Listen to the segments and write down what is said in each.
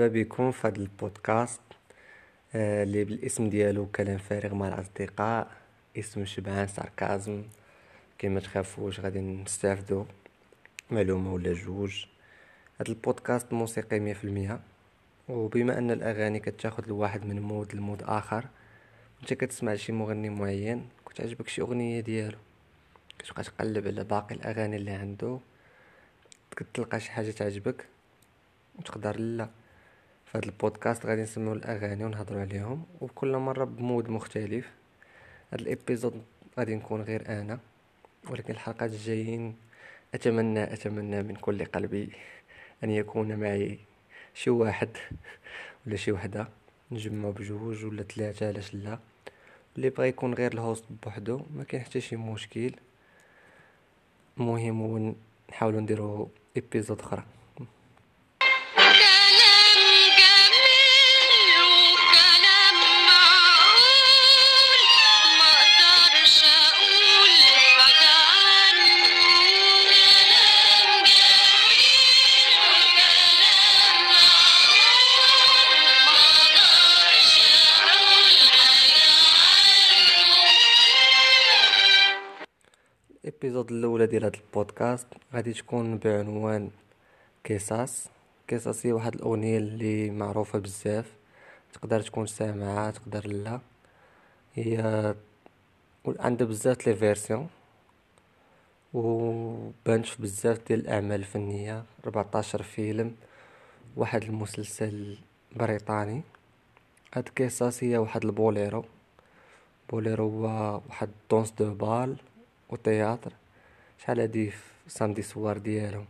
مرحبا بكم في هذا البودكاست آه، اللي بالاسم ديالو كلام فارغ مع الأصدقاء اسم شبعان sarcasm. كيما تخافوش غادي نستافدو. معلومة ولا جوج. هذا البودكاست موسيقي مية في المية. وبما أن الأغاني كتاخد الواحد من mood ل mood آخر أنت كتسمع شي مغني معين كتعجبك شي أغنية ديالو. كتبقى تقلب على باقي الأغاني اللي عنده. كتلقى شي حاجة تعجبك وتقدر لا. في هذا البودكاست غادي نسمعوا الأغاني ونهضروا عليهم وكل مرة ب mood مختلف. هذا ال épisode غادي نكون غير أنا ولكن الحلقات الجايين اتمنى أتمنى من كل قلبي أن يكون معي شي واحد ولا شي وحدة نجمعوا بجوج ولا ثلاثة علاش لا؟ اللي بغى يكون غير ال host بوحدو ما كاين حتى شي مشكل. المهم نحاولوا نديروا ايبيزود أخرى. ال épisode الأولى ديال هذا البودكاست غادي تكون بعنوان Quizás. Quizás هي واحد الأغنية اللي معروفة بزاف. تقدر تكون سامعها تقدر لا. هي عندها بزاف les versions وبانت في بزاف ديال الأعمال الفنية. 14 فيلم واحد المسلسل بريطاني. هاد Quizás هي واحد ال bolero. bolero هو واحد danse de bal و théâtre. شحال هادي samedi soir ديالهم؟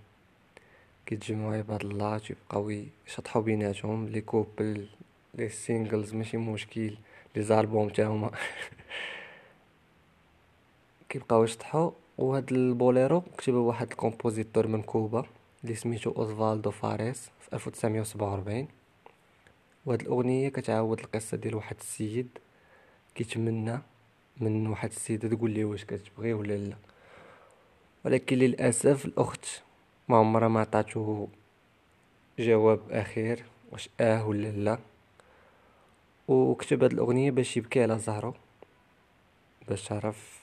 كيتجمعوا عباد الله تيبقاو يشطحوا بيناتهم les couples les singles ماشي مشكل les albums تا هما. كيبقاو يشطحوا وهاد ال bolero كتبه واحد compositeur من كوبا اللي سميتو اوزفالدو فاريس في 1947 وهاد الأغنية كتعاود القصة ديال واحد السيد كيتمنى من واحد السيده تقول لي واش كتبغي ولا لا. ولكن للأسف الأخت ما عمرها ما عطاتو جواب أخير واش آه ولا لا. وكتب هاد الأغنية باش يبكي على زهرو باش تعرف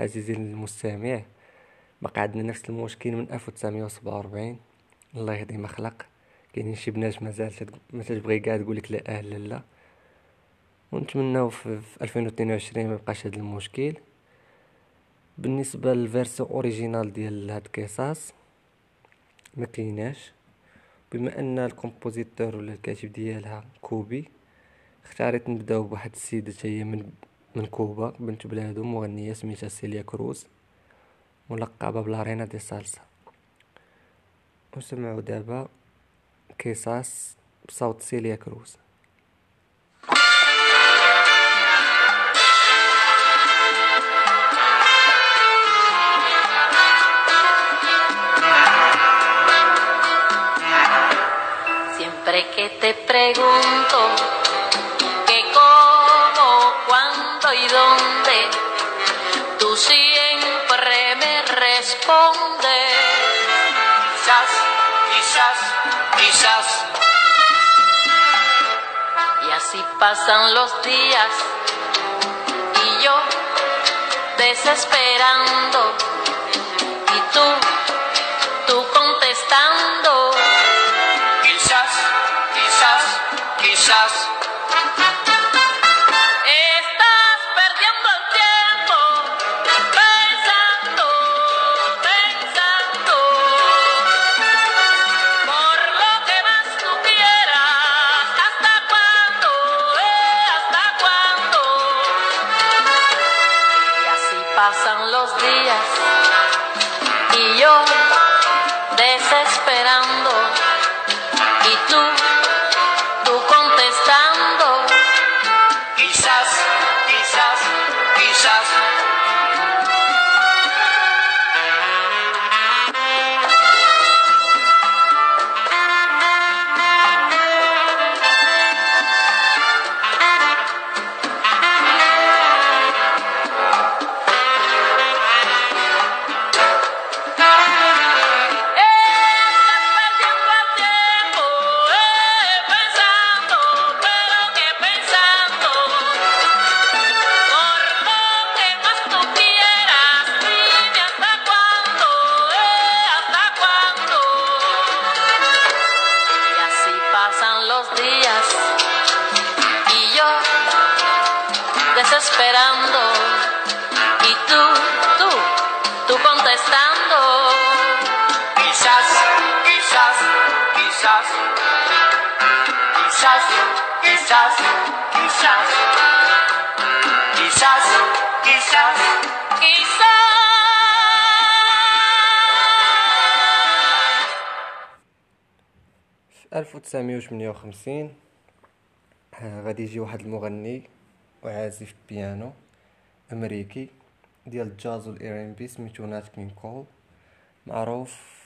عزيزي المستمع بقى عندنا نفس المشكل من 1947 الله يهدي ما خلق كاينين شي بنات مازال ما تبغي كاع تقول لك لا آه لا لا. ونتمناو في 2022 ما يبقاش هذا المشكل. بالنسبة لل version originale ديال هاد ال Quizás ما كايناش. بما أن ال compositeur ولا الكاتب ديالها كوبي اختاريت نبداو بواحد السيده هي من من كوبا بنت بلادو مغنية سميتها سيليا كروز ملقبة بلارينا دي سالسا. وسمعوا دابا قصص بصوت سيليا كروز. Que te pregunto que cómo, cuándo y dónde, tú siempre me respondes. Quizás, quizás, quizás. Y así pasan los días y yo desesperando 1958 آه، غادي يجي واحد المغني وعازف بيانو أمريكي ديال الجاز وال R&B سميتو نات كينغ كول معروف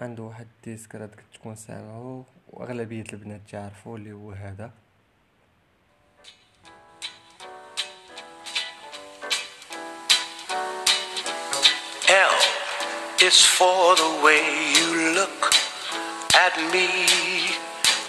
عنده واحد ال disque راه تكون سامعو وأغلبية البنات تعرفو اللي هو هذا L is for the way you look at me.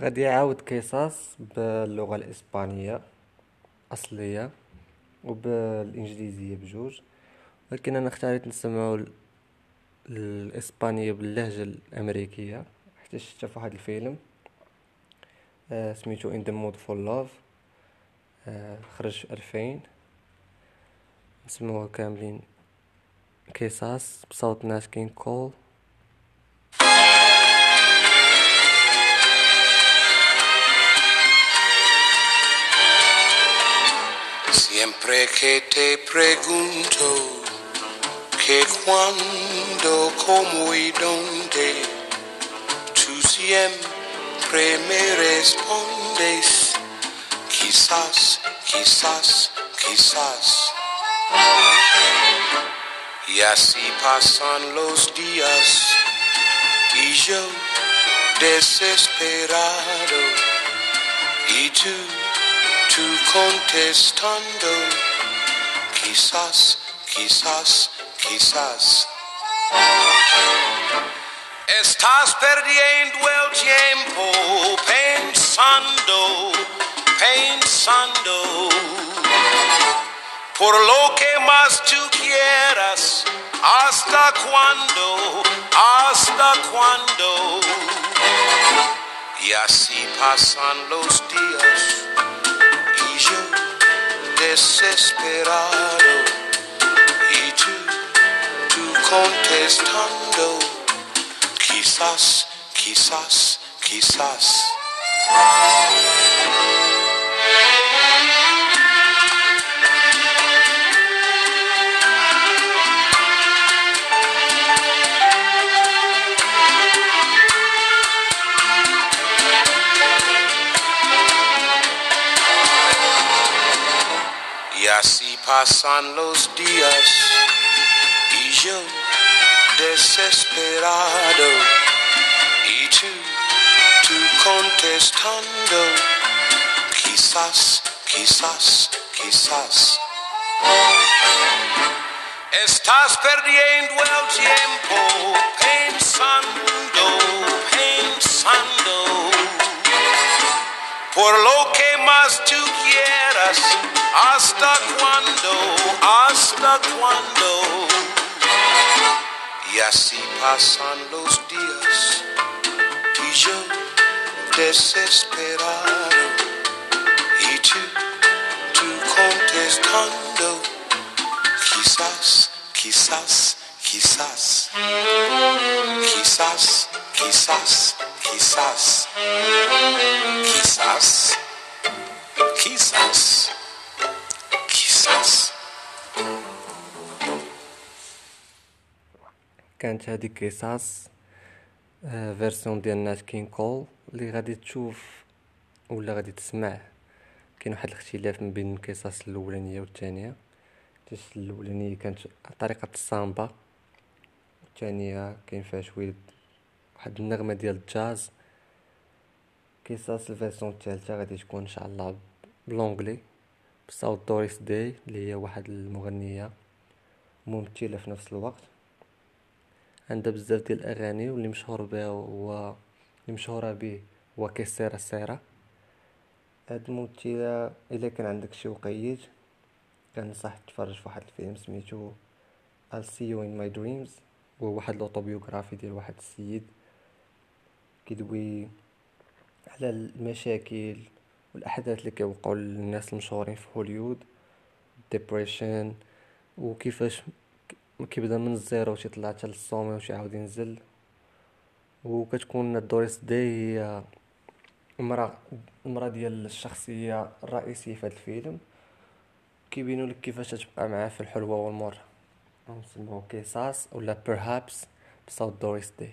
غادي يعاود قصص باللغة الإسبانية أصلية وبالإنجليزية بجوج. ولكن أنا اختاريت نسمعو ال- الإسبانية باللهجة الأمريكية حتى شفتها في واحد الفيلم آه، سميتو the Mood for Love آه، خرج في ألفين. نسمعوها كاملين قصص بصوت ناس كين كول. Siempre que te pregunto que cuándo, cómo y dónde, tú siempre me respondes, quizás, quizás, quizás. Y así pasan los días y yo desesperado y tú, tú contestando, quizás, quizás, quizás. Estás perdiendo el tiempo pensando, pensando por lo que más tú quieras. ¿Hasta cuándo? ¿Hasta cuándo? Y así pasan los días desesperado y tú, tú contestando, quizás, quizás, quizás. Pasan los días y yo desesperado. Y tú, tú contestando, quizás, quizás, quizás. Estás perdiendo el tiempo pensando, pensando por lo que más tú quieras. ¿Hasta cuándo? ¿Hasta cuándo? Y así pasan los días y yo desesperado y tú, tú contestando, quizás, quizás, quizás, quizás, quizás, quizás, quizás, quizás, quizás. كانت هذه آه، version ديال نات كينغ كول اللي غادي تشوف ولا غادي تسمع كاين واحد الاختلاف ما بين ال Quizás الاولانيه والثانيه حيت الاولانيه كانت طريقه السامبا والثانيه كاين فيها شوية واحد النغمة ديال الجاز. Quizás ال version الثالثه غادي تكون إن شاء الله ب l'anglais. بصوت دوريس داي اللي هي واحد المغنية ممثلة في نفس الوقت. عندها بزاف ديال الأغاني واللي مشهور بها هو اللي مشهورة به هو Que sera sera هاد الممثلة إلا كان عندك شي وقيت كنصح تفرج في واحد الفيلم سميتو I'll see you in my dreams. وهو واحد ال autobiographie ديال واحد السيد. كيدوي على المشاكل والأحداث اللي كيوقعوا للناس المشهورين في هوليوود depression وكيفاش كيبدا من ال zéro تيطلع حتى لل sommet وتيعاود ينزل. وكتكون دوريس داي هي المرأة المرأة ديال الشخصية الرئيسية في هذا الفيلم. كيبينوا لك كيفاش تبقى معاه في الحلوة والمر نسموه قصص ولا perhaps بصوت دوريس داي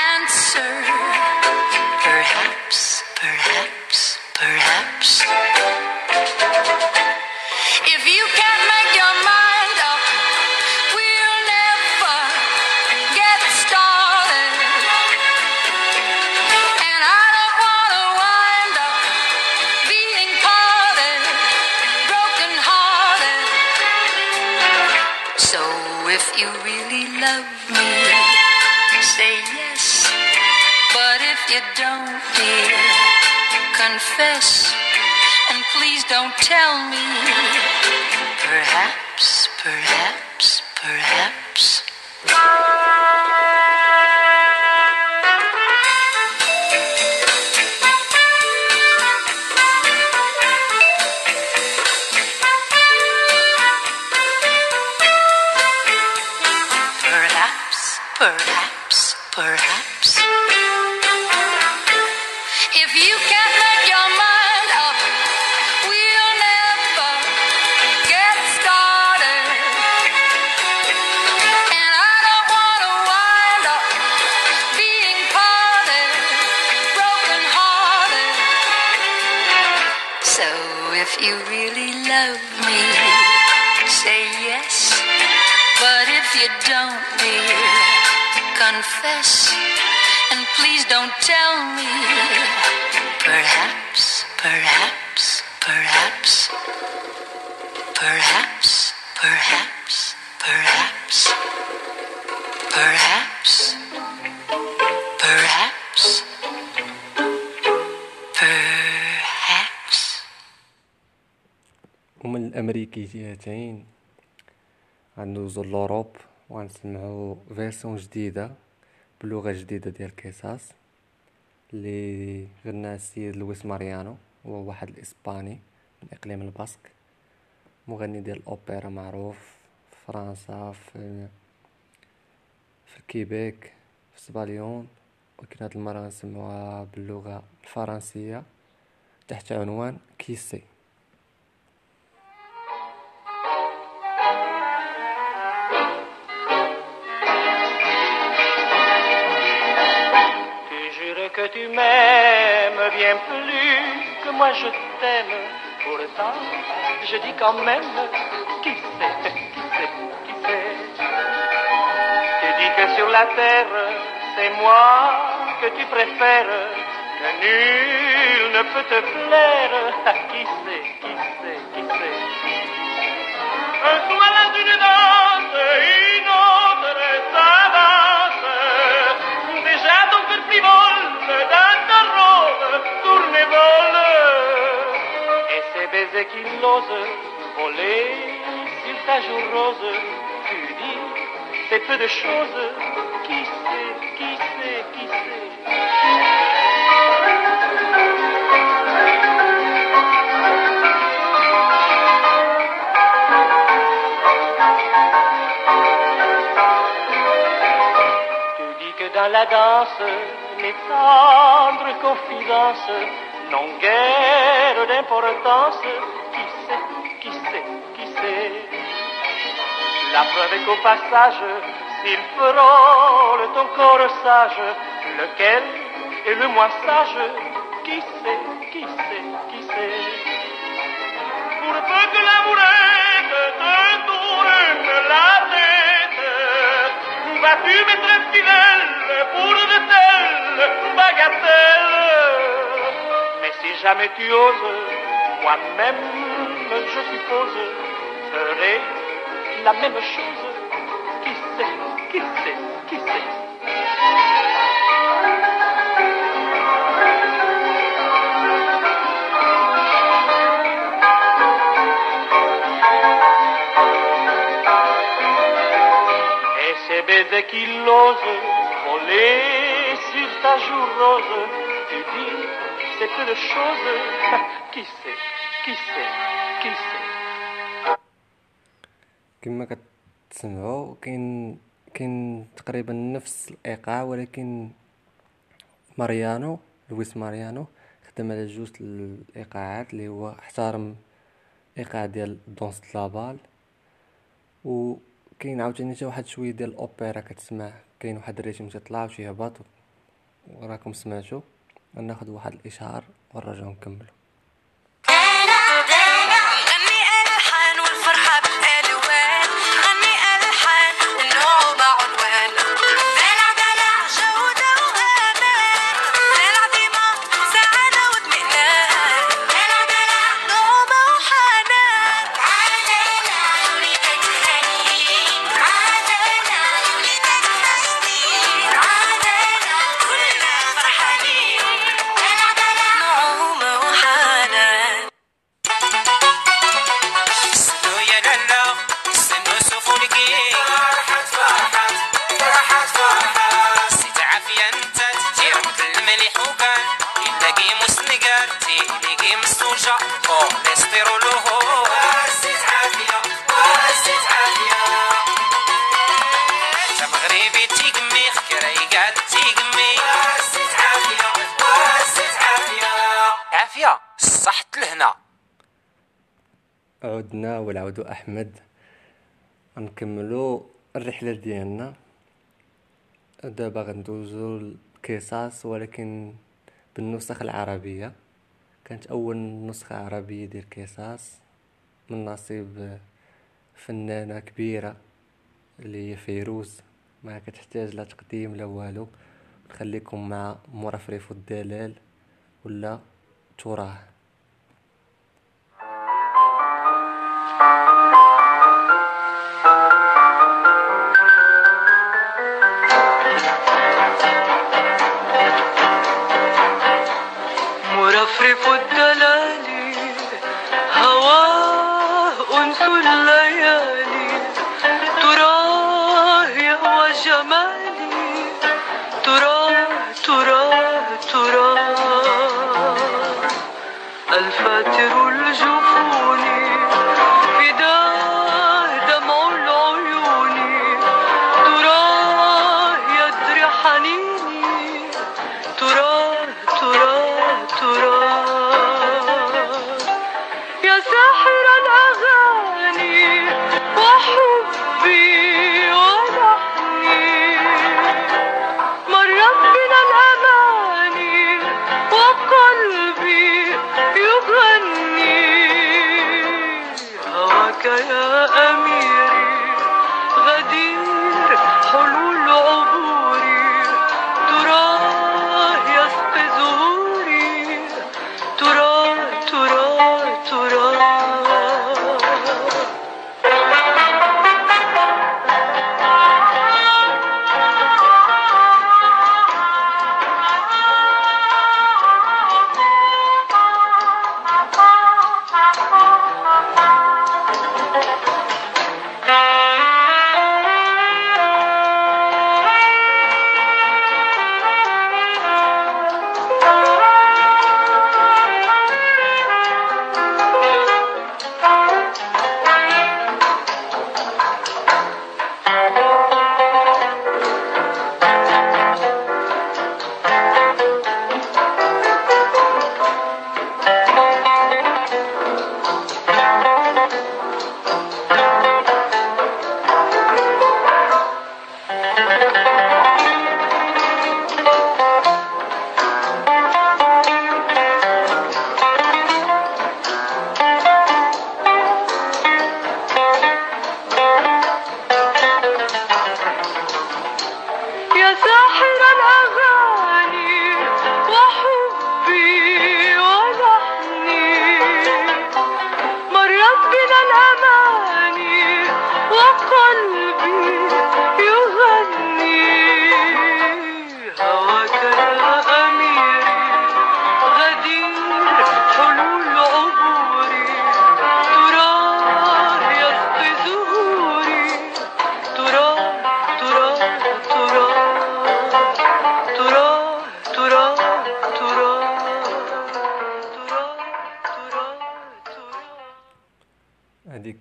answer. Perhaps, perhaps, perhaps. If you can't make your mind up, we'll never get started. And I don't wanna wind up being parted, broken hearted. So if you really love me, say yes. You don't, dear, confess. And please don't tell me. Perhaps, perhaps. Perhaps, don't tell me. Perhaps, perhaps, perhaps. Perhaps, perhaps, perhaps. Perhaps, perhaps. Perhaps. ومن الامريكيتين غندوزو لوروب وغنسمعو version جديدة بلغة جديدة ديال Quizás اللي غناها السيد لويس ماريانو هو واحد الاسباني من إقليم الباسك. مغني ديال الأوبرا معروف في فرنسا في في الكيبيك في سباليون. ولكن هاد المرة غنسمعوها باللغة الفرنسية تحت عنوان Qui sait. Tu m'aimes bien plus que moi je t'aime. Pourtant, je dis quand même, qui sait, qui sait, qui sait? Tu dis que sur la terre, c'est moi que tu préfères, que nul ne peut te plaire. Qui sait, qui sait, qui sait? Et ces baisers qui n'osent voler sur ta joue rose. Tu dis, c'est peu de choses. Qui sait, qui sait, qui sait. Dans la danse, les tendres confidences n'ont guère d'importance. Qui sait, qui sait, qui sait. La preuve est qu'au passage, s'ils frôlent ton corps sage, lequel est le moins sage? Qui sait, qui sait, qui sait. Pour peu que l'amourette te tourne la tête, vas-tu m'être fidèle pour de telles bagatelles? Jamais tu oses, moi-même, je suppose, ferai la même chose. Qui sait, qui sait, qui sait Et ces baisers qui l'osent voler sur ta joue rose, de choses. Qui sait, qui sait, qui sait? كما كتسمعوا كاين كاين تقريبا نفس الإيقاع ولكن ماريانو لويس ماريانو خدم على جوج الإيقاعات اللي هو احترم الايقاع ديال دونس لابال. و كاين عاوتاني حتى واحد شوية ديال الأوبرا كتسمع. كاين واحد الريتم تيطلع وشي يهبط وراكم سمعتوا غناخد واحد الاشهار ونرجعو نكملو عدنا والعودو أحمد. غنكملو الرحلة ديالنا. دابا غندوزو القصص ولكن بالنسخ العربية. كانت أول نسخة عربية ديال قصص من نصيب فنانة كبيرة اللي هي فيروز. ما كتحتاج لا تقديم لا والو. نخليكم مع مرفرف الدلال ولا تراه. مرفرف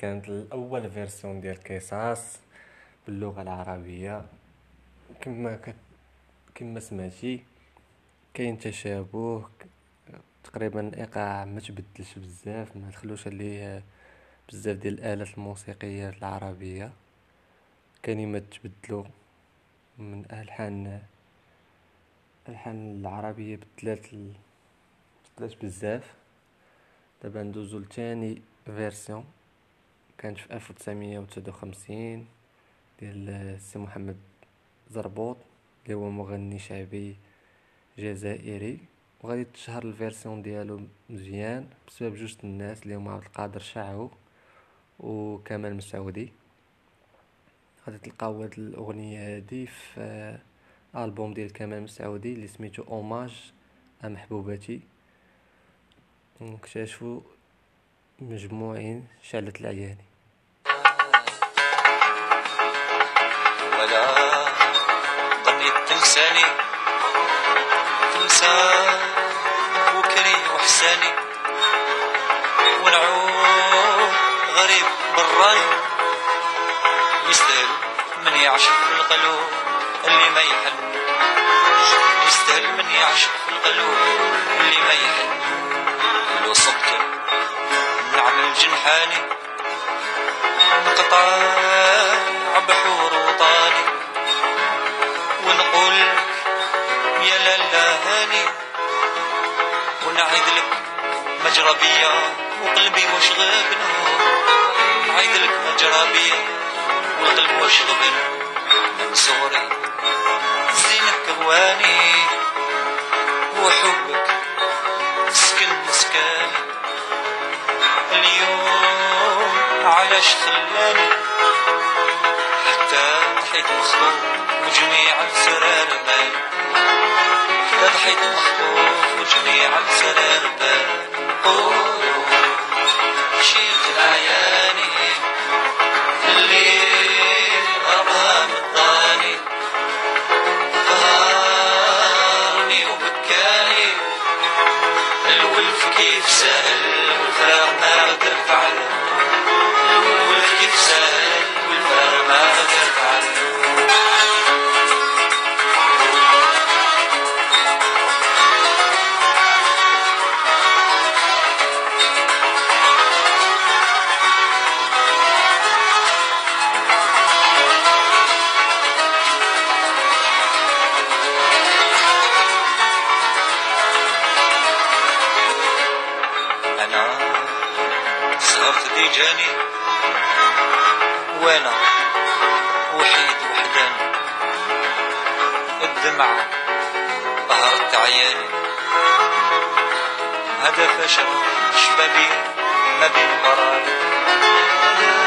كانت الأول فيرسيون ديال قصص باللغة العربية. كما كت... كما سمعتي كاين تشابه تقريبا الإيقاع ما تبدلش بزاف ما دخلوش عليه بزاف ديال الآلات الموسيقية العربية. كلمات تبدلوا من ألحان الالحان العربية بدلات. بدلات بزاف. دابا ندوزو لتاني version كانت في ألف وتسعمية وتسعود وخمسين ديال سي محمد زربوط اللي هو مغني شعبي جزائري. وغادي تشهر ال version ديالو مزيان بسبب جوج الناس اللي هما عبد القادر شعو وكمال مسعودي. غادي تلقاو هاد الأغنية هادي في ألبوم ديال كمال مسعودي اللي سميتو اوماج محبوبتي نكتشفوا مجموعين شعلة العياني تنساني تنسى وكري وحساني. ونعود غريب براني يستاهل من يعشق في القلوب اللي ما يحن. يستاهل من يعشق في القلوب اللي ما يحن. لو صدق نعمل جنحاني نقطع بحور وطاني. ونقول يا لالا هاني ونعيد لك مجربية وقلبي وش غابنا نعيد لك مجربية والقلب وش غبنا من صغري زينك كواني وحبك سكن مسكاني اليوم علاش خلاني حتى ضحيت مخطوف وجميع حتى ضحيت مخطوف وجميع أوه، شيلت العياني الليل غرام الضاني. قهرني وبكاني. الولف كيف سهل والفراغ ما فشل شبابي ما بين قراري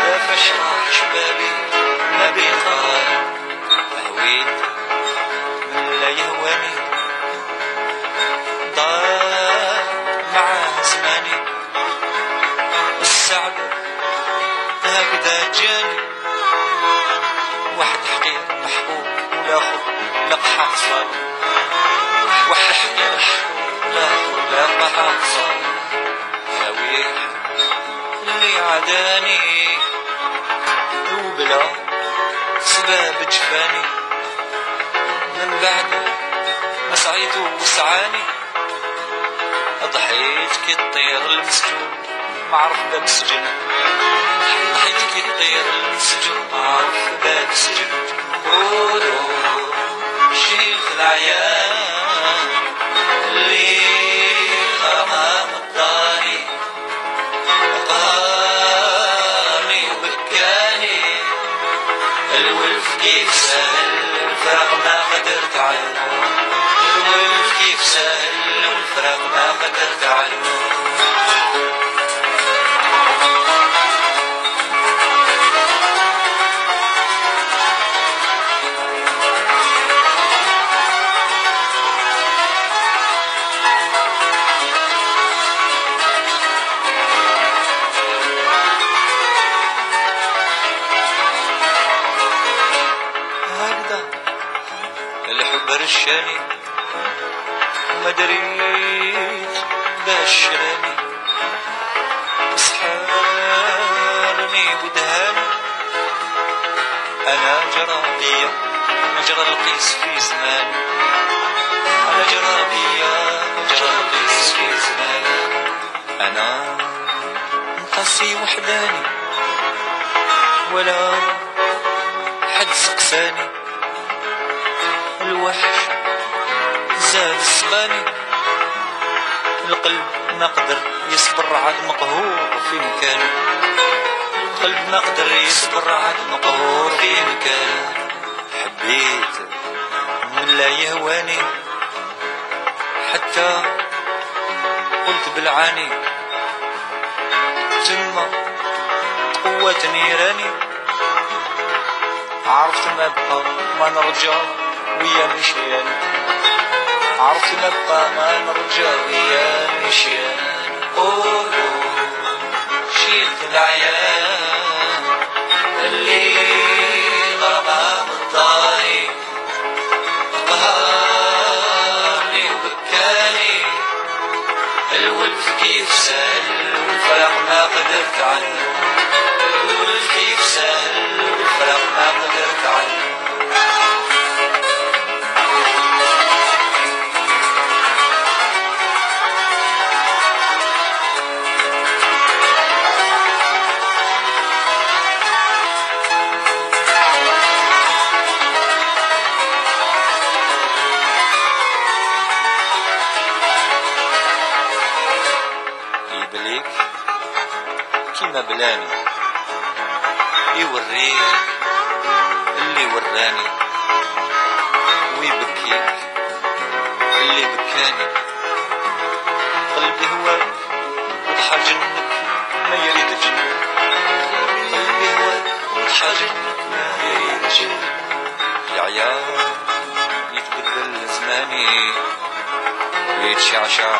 هذا فشل شبابي ما بين قراري هويت من لا يهواني ضاع معاه زماني السعد هكذا جاني واحد حقير محبوب والاخر لقحة صالي واحد حقير محبوب صالي يا ويح اللي عداني وبلا سباب جفاني من بعد ما سعيت وسعاني ضحيت كي الطير المسجون. ما عرف باب السجن ضحيت كي الطير المسجون ما عرف باب السجن قولوا شيلت العيان الولف كيف سهل الفراغ ما قدرت عنه الولف كيف سهل والفراغ ما قدرت عنه مقاسي وحداني. ولا حد سقساني. الوحش زاد السباني القلب ما قدر يصبر عاد مقهور في مكانه. القلب ما قدر يصبر عاد مقهور في مكانه. حبيت من لا يهواني. حتى قلت بالعاني. ثم قوة نيراني عرفت ما بقى ما نرجع ويا مشيان عرفت ما بقى ما نرجع ويا مشيان قولوا شيلت العيان. اللي ضربها من الولف كيف سهل والفرح ما قدرت عنه. الولف سهل والفرح ما قدرت عنه. بلاني. يوريك اللي وراني. ويبكيك اللي بكاني. قلبي هواك وضحى جنك ما يريد جنك قلبي هواك وضحى جنك ما يريد جنك العيال يتبدل زماني. ويتشعشع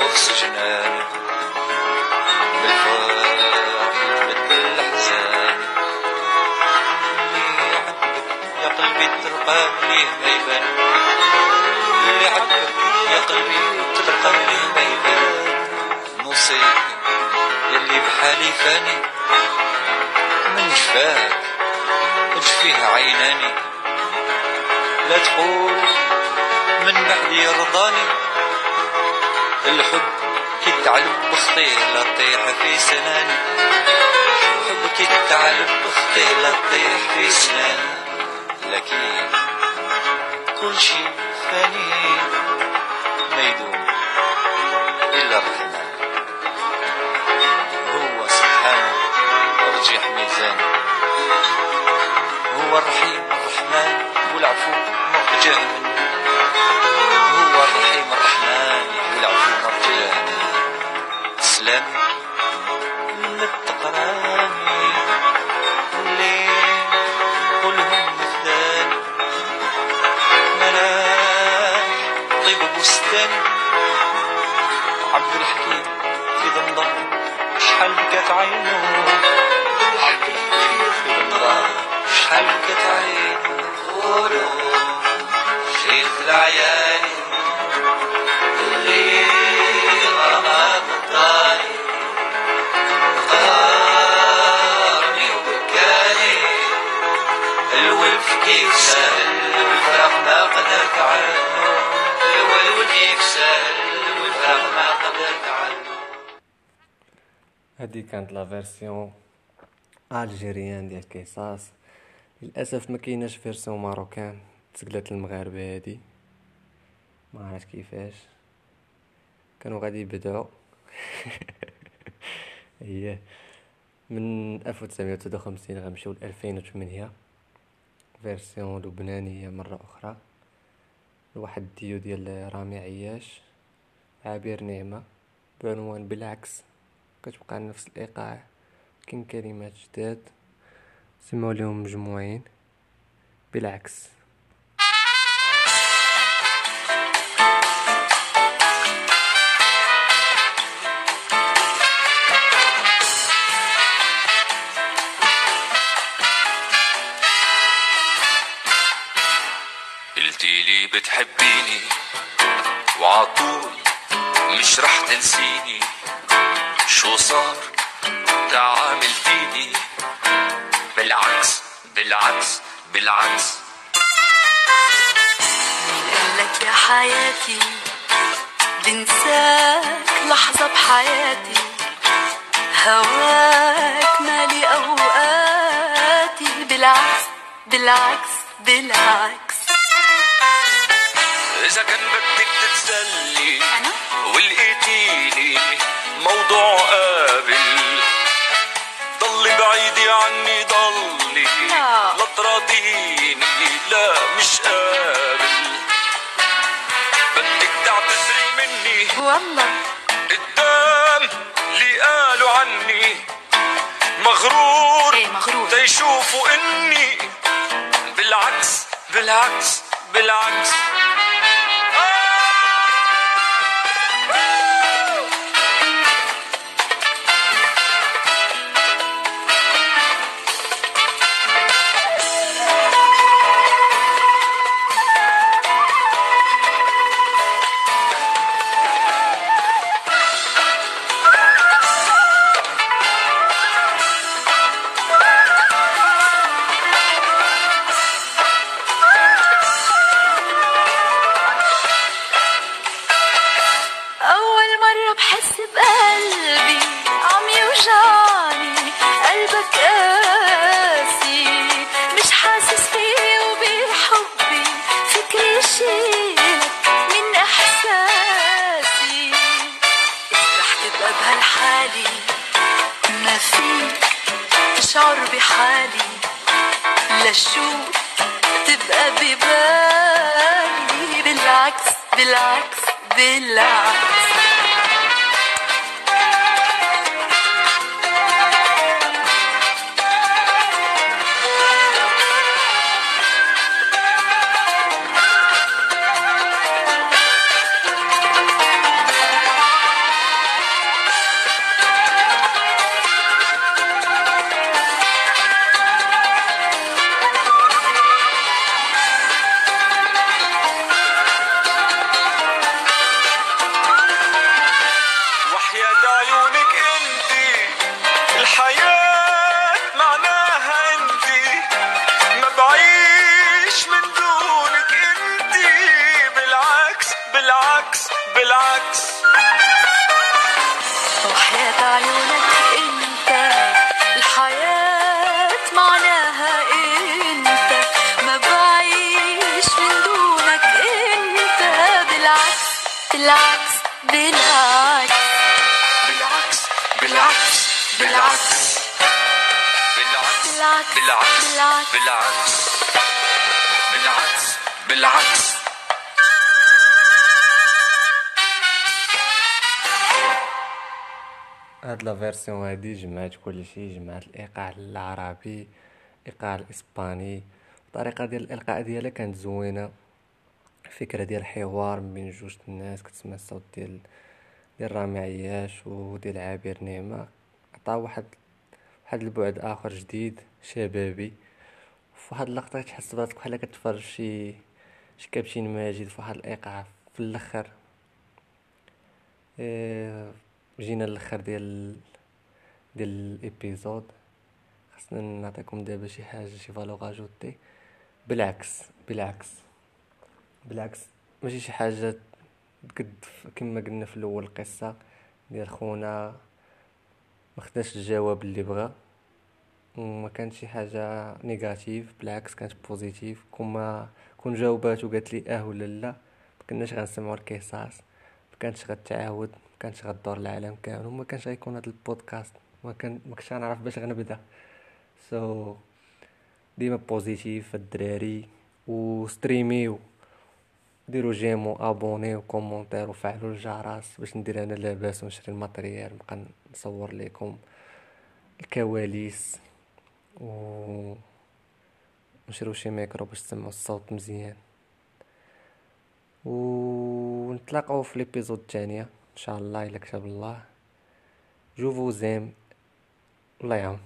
غرس جناني. بالفرح اللي عندك يا قلبي تلقى ليه ما يبان اللي عندك يا قلبي تلقى ليه ما يبان نوصيك يلي بحالي فاني من جفاك اجفيه عيناني لا تقول من بعد يرضاني الحب كي تعلب بخطيه لا تطيح في سناني. الحب كي تعلب بخطيه لا تطيح في سناني. لكن كل شي فاني ما يدوم إلا الرحمن هو سبحانه أرجح ميزانه هو الرحيم الرحمن والعفو مرتجاه منه التقراني اللي كلهم طيب عبد الحكيم في ضمضم شحال بكات عينه. عبد الحكيم في شحال بكات عينه. شيخ العياني الولف كيف سهل والفرح ما قدرت عنه الولف كيف سهل والفرح ما قدرت عنه هذه كانت la version algérienne ديال Quizás للأسف ما كايناش version marocaine. تسقلات المغاربة هادي. ما عرفت كيفاش. كانوا غادي يبدعوا. اييه من 1953 غنمشيو ل 2008 version لبنانيه مرة أخرى. لواحد الديو ديال رامي عياش عابر نعمه بعنوان بالعكس. كتبقى نفس الإيقاع كاين كلمات جداد. سمعوا لهم مجموعين. بالعكس. بتحبيني وعطول مش رح تنسيني. شو صار؟ تعامل فيني. بالعكس بالعكس بالعكس. قالك يا حياتي بنساك لحظة بحياتي. هواك مالي أوقاتي. بالعكس بالعكس بالعكس. إذا كان بدك تتسلي ولقيتيني موضوع قابل ضلي بعيدي عني ضلي لا. لا تراضيني لا مش قابل بدك تعتذري مني. والله. قدام اللي قالوا عني مغرور. إيه مغرور. تيشوفوا إني. بالعكس بالعكس بالعكس. version هادي جمعت كلشي جمعت الايقاع العربي الايقاع الاسباني الطريقة ديال الالقاء ديالها كانت زوينه فكره ديال حوار من بين جوج الناس كتسمع الصوت ديال ديال رامي عياش وديال عبير نعمة عطا واحد واحد البعد اخر جديد شبابي فواحد اللقطة كتحس براسك بحال كتفرج شي شي كابتن ماجد فواحد الايقاع في الآخر إيه جينا للآخر ديال ديال ال épisode. خصنا نعطيكم دابا شي حاجة شي valeur ajoutée بالعكس بالعكس بالعكس. ماشي شي حاجة قد كما قلنا في الأول القصة ديال خونا. ما خداش الجواب اللي بغا. وما كانت شي حاجة négative بالعكس كانت positive كون كون جاوبات وقالت لي آه ولا لا ما كناش غنسمعوا ال Quizás. ما كانتش غتعاود ما كانتش غدور العالم كامل وما كانش غيكون هذا البودكاست. ما كان ما كنتش غنعرف باش غنبدأ. so so, ديما positive الدراري وستريميو. ديروا j'aime و abonner و commentaire وفعلوا الجرس باش ندير أنا لاباس ونشري ال matériel. نبقى نصور لكم الكواليس و نشريو شي ميكرو باش تسمعوا الصوت مزيان. ونتلاقاو في ليبيزود الثانية إن شاء الله الا كتب الله. جو فوزيم الله يعاون